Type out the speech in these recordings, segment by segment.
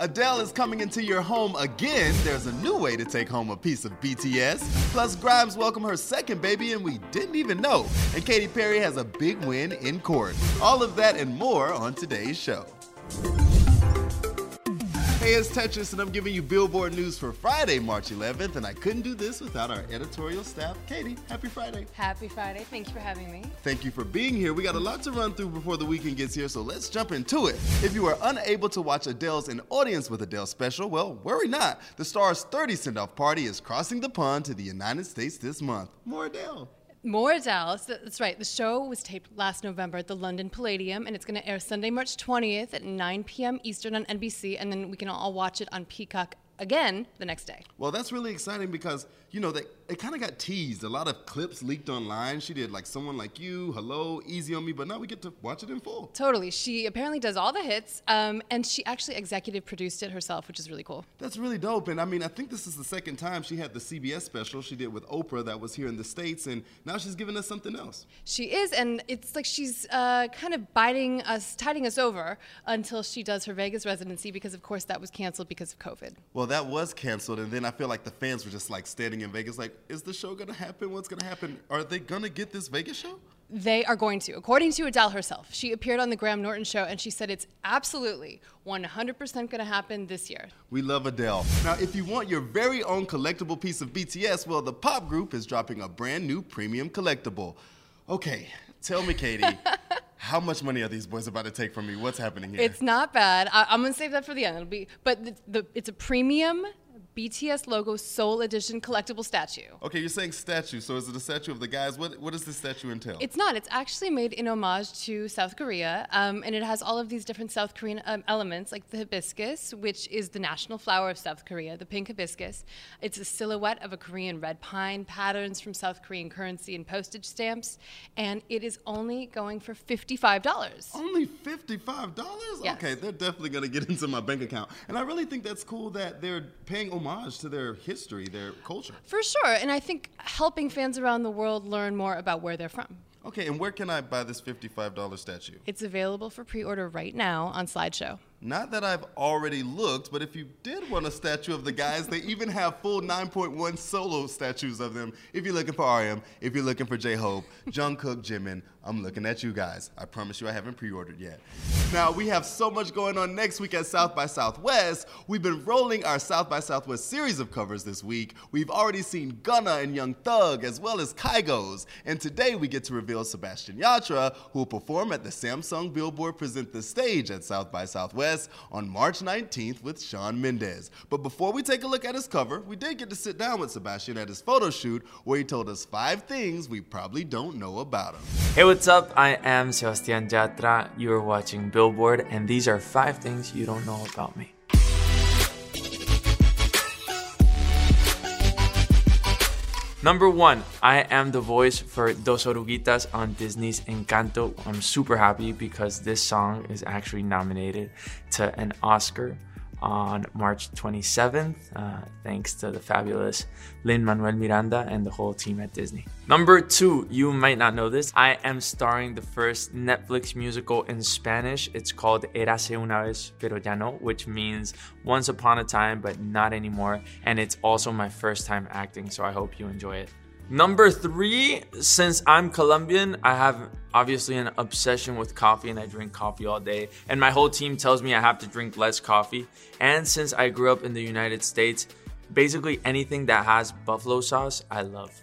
Adele is coming into your home again. There's a new way to take home a piece of BTS. Plus, Grimes welcomed her second baby, and we didn't even know. And Katy Perry has a big win in court. All of that and more on today's show. Hey, it's Tetris, and I'm giving you Billboard news for Friday, March 11th. And I couldn't do this without our editorial staff. Katie, happy Friday. Happy Friday. Thank you for having me. Thank you for being here. We got a lot to run through before the weekend gets here, so let's jump into it. If you are unable to watch Adele's An Audience with Adele special, well, worry not. The star's 30 send off party is crossing the pond to the United States this month. More Adele. More Dallas. That's right. The show was taped last November at the London Palladium, and it's going to air Sunday, March 20th at 9 p.m. Eastern on NBC, and then we can all watch it on Peacock again the next day. Well, that's really exciting because, you know, they, it kind of got teased. A lot of clips leaked online. She did like Someone Like You, Hello, Easy on Me, but now we get to watch it in full. Totally. She apparently does all the hits, um, and she actually executive produced it herself, which is really cool. That's really dope. And I mean, I think this is the second time she had the CBS special she did with Oprah that was here in the States, and now she's giving us something else. She is, and it's like she's uh, kind of biting us, tiding us over until she does her Vegas residency because, of course, that was canceled because of COVID. Well, that was canceled, and then I feel like the fans were just like standing in Vegas, like, is the show gonna happen? What's gonna happen? Are they gonna get this Vegas show? They are going to. According to Adele herself, she appeared on the Graham Norton show and she said it's absolutely 100% going to happen this year. We love Adele. Now, if you want your very own collectible piece of BTS, well, the pop group is dropping a brand new premium collectible. Okay, tell me, Katie. How much money are these boys about to take from me? What's happening here? It's not bad. I, am gonna save that for the end. It'll be, but the, the, it's a premium BTS logo Seoul Edition collectible statue. Okay, you're saying statue, so is it a statue of the guys? What, what does this statue entail? It's not. It's actually made in homage to South Korea, um, and it has all of these different South Korean um, elements, like the hibiscus, which is the national flower of South Korea, the pink hibiscus. It's a silhouette of a Korean red pine, patterns from South Korean currency and postage stamps, and it is only going for $55. Only $55? Yes. Okay, they're definitely going to get into my bank account. And I really think that's cool that they're paying homage to their history, their culture. For sure, and I think helping fans around the world learn more about where they're from. Okay, and where can I buy this $55 statue? It's available for pre order right now on Sideshow. Not that I've already looked, but if you did want a statue of the guys, they even have full 9.1 solo statues of them. If you're looking for RM, if you're looking for J Hope, Jungkook, Jimin, I'm looking at you guys. I promise you I haven't pre ordered yet. Now, we have so much going on next week at South by Southwest. We've been rolling our South by Southwest series of covers this week. We've already seen Gunna and Young Thug, as well as Kygo's. And today we get to reveal Sebastian Yatra, who will perform at the Samsung Billboard Present the Stage at South by Southwest on March 19th with Shawn Mendes. But before we take a look at his cover, we did get to sit down with Sebastian at his photo shoot where he told us five things we probably don't know about him. Hey, what's up? I am Sebastian Yatra. You are watching Billboard, and these are five things you don't know about me. Number one, I am the voice for Dos Oruguitas on Disney's Encanto. I'm super happy because this song is actually nominated to an Oscar on March 27th, uh, thanks to the fabulous Lin Manuel Miranda and the whole team at Disney. Number two, you might not know this, I am starring the first Netflix musical in Spanish. It's called Érase una vez, pero ya no, which means once upon a time, but not anymore. And it's also my first time acting, so I hope you enjoy it. Number three, since I'm Colombian, I have obviously an obsession with coffee and I drink coffee all day. And my whole team tells me I have to drink less coffee. And since I grew up in the United States, basically anything that has buffalo sauce, I love.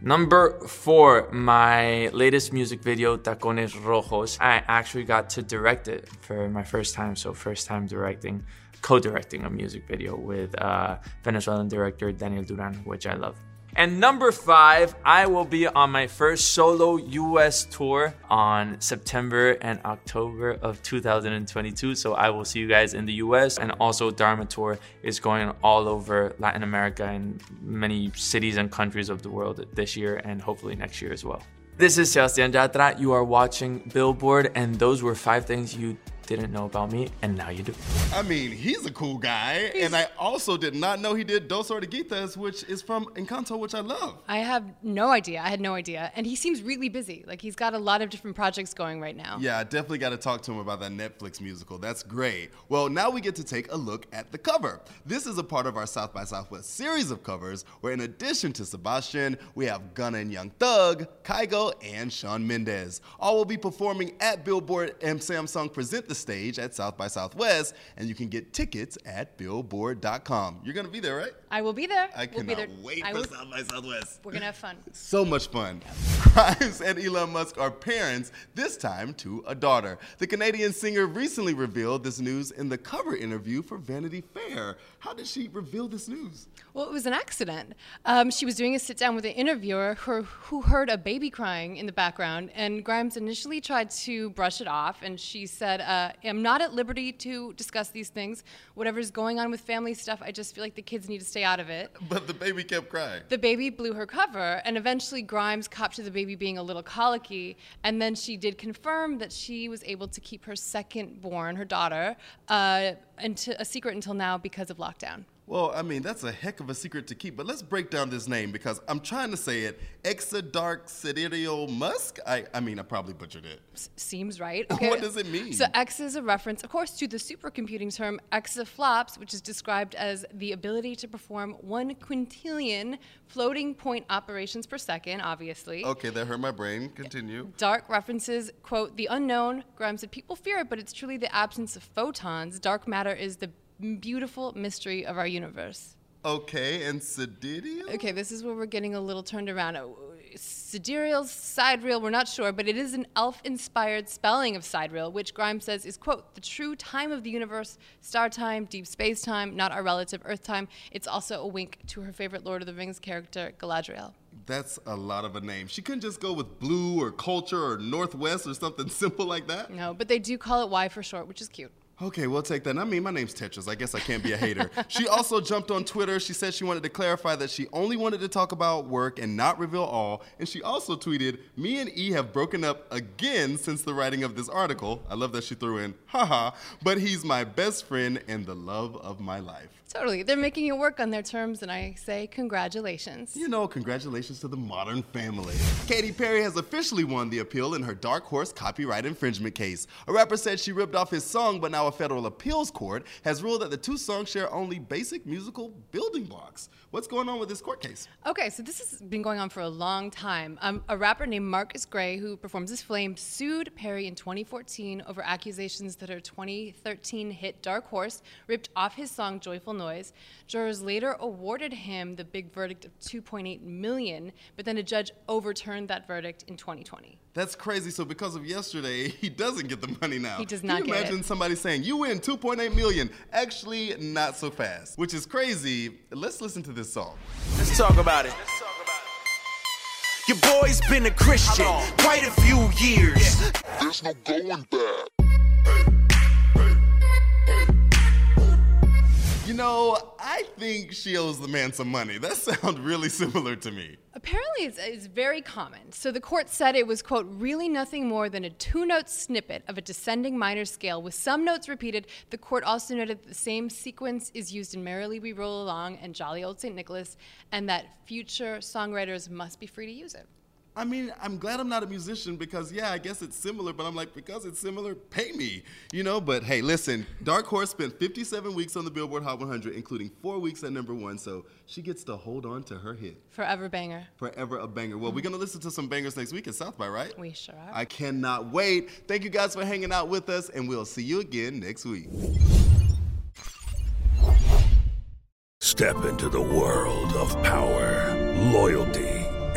Number four, my latest music video, Tacones Rojos. I actually got to direct it for my first time, so first time directing, co-directing a music video with uh, Venezuelan director Daniel Duran, which I love. And number five, I will be on my first solo US tour on September and October of 2022. So I will see you guys in the US. And also, Dharma Tour is going all over Latin America and many cities and countries of the world this year and hopefully next year as well. This is Sebastian Yatra. You are watching Billboard, and those were five things you didn't know about me, and now you do. I mean, he's a cool guy, and I also did not know he did Dos Oruguitas, which is from Encanto, which I love. I have no idea. I had no idea. And he seems really busy. Like he's got a lot of different projects going right now. Yeah, I definitely got to talk to him about that Netflix musical. That's great. Well, now we get to take a look at the cover. This is a part of our South by Southwest series of covers, where in addition to Sebastian, we have Gunna and Young Thug, Kygo, and Shawn Mendes. All will be performing at Billboard and Samsung Present the stage at South by Southwest, and you can get tickets at billboard.com. You're gonna be there, right? I will be there. I we'll cannot there. wait I for will- South by Southwest. We're gonna have fun. So much fun. Grimes and Elon Musk are parents, this time to a daughter. The Canadian singer recently revealed this news in the cover interview for Vanity Fair. How did she reveal this news? Well, it was an accident. Um, she was doing a sit down with an interviewer who, who heard a baby crying in the background, and Grimes initially tried to brush it off, and she said, uh, "I'm not at liberty to discuss these things. Whatever's going on with family stuff, I just feel like the kids need to stay out of it." But the baby kept crying. The baby blew her cover, and eventually Grimes copped to the baby being a little colicky. And then she did confirm that she was able to keep her second born, her daughter, uh, into a secret until now because of lockdown. Well, I mean, that's a heck of a secret to keep, but let's break down this name because I'm trying to say it. Exa Dark Sidereal Musk? I, I mean, I probably butchered it. S- seems right. Okay. What does it mean? So X is a reference, of course, to the supercomputing term exaflops, which is described as the ability to perform one quintillion floating point operations per second, obviously. Okay, that hurt my brain. Continue. Eh, Dark references, quote, the unknown. Grimes said, people fear it, but it's truly the absence of photons. Dark matter is the beautiful mystery of our universe. Okay, and Sidereal? Okay, this is where we're getting a little turned around. Uh, Sidereal, sidereal, we're not sure, but it is an elf-inspired spelling of sidereal, which Grimes says is, quote, the true time of the universe, star time, deep space time, not our relative Earth time. It's also a wink to her favorite Lord of the Rings character, Galadriel. That's a lot of a name. She couldn't just go with blue or culture or northwest or something simple like that. No, but they do call it Y for short, which is cute. Okay, we'll take that. I mean, my name's Tetris. I guess I can't be a hater. she also jumped on Twitter. She said she wanted to clarify that she only wanted to talk about work and not reveal all. And she also tweeted, Me and E have broken up again since the writing of this article. I love that she threw in, haha, but he's my best friend and the love of my life. Totally. They're making it work on their terms, and I say congratulations. You know, congratulations to the modern family. Katy Perry has officially won the appeal in her Dark Horse copyright infringement case. A rapper said she ripped off his song, but now federal appeals court has ruled that the two songs share only basic musical building blocks. What's going on with this court case? Okay, so this has been going on for a long time. Um, a rapper named Marcus Gray, who performs as Flame, sued Perry in 2014 over accusations that her 2013 hit Dark Horse ripped off his song Joyful Noise. Jurors later awarded him the big verdict of 2.8 million, but then a judge overturned that verdict in 2020. That's crazy. So because of yesterday, he doesn't get the money now. He does not Can you imagine somebody saying, you win 2.8 million? Actually, not so fast, which is crazy. Let's listen to this song. Let's talk about it. Your boy's been a Christian quite a few years. There's no going back. You know, I think she owes the man some money. That sounds really similar to me. Apparently, it's, it's very common. So the court said it was, quote, really nothing more than a two note snippet of a descending minor scale with some notes repeated. The court also noted that the same sequence is used in Merrily We Roll Along and Jolly Old St. Nicholas, and that future songwriters must be free to use it. I mean, I'm glad I'm not a musician because, yeah, I guess it's similar, but I'm like, because it's similar, pay me, you know? But hey, listen, Dark Horse spent 57 weeks on the Billboard Hot 100, including four weeks at number one, so she gets to hold on to her hit. Forever banger. Forever a banger. Well, we're going to listen to some bangers next week at South by, right? We sure are. I cannot wait. Thank you guys for hanging out with us, and we'll see you again next week. Step into the world of power, loyalty,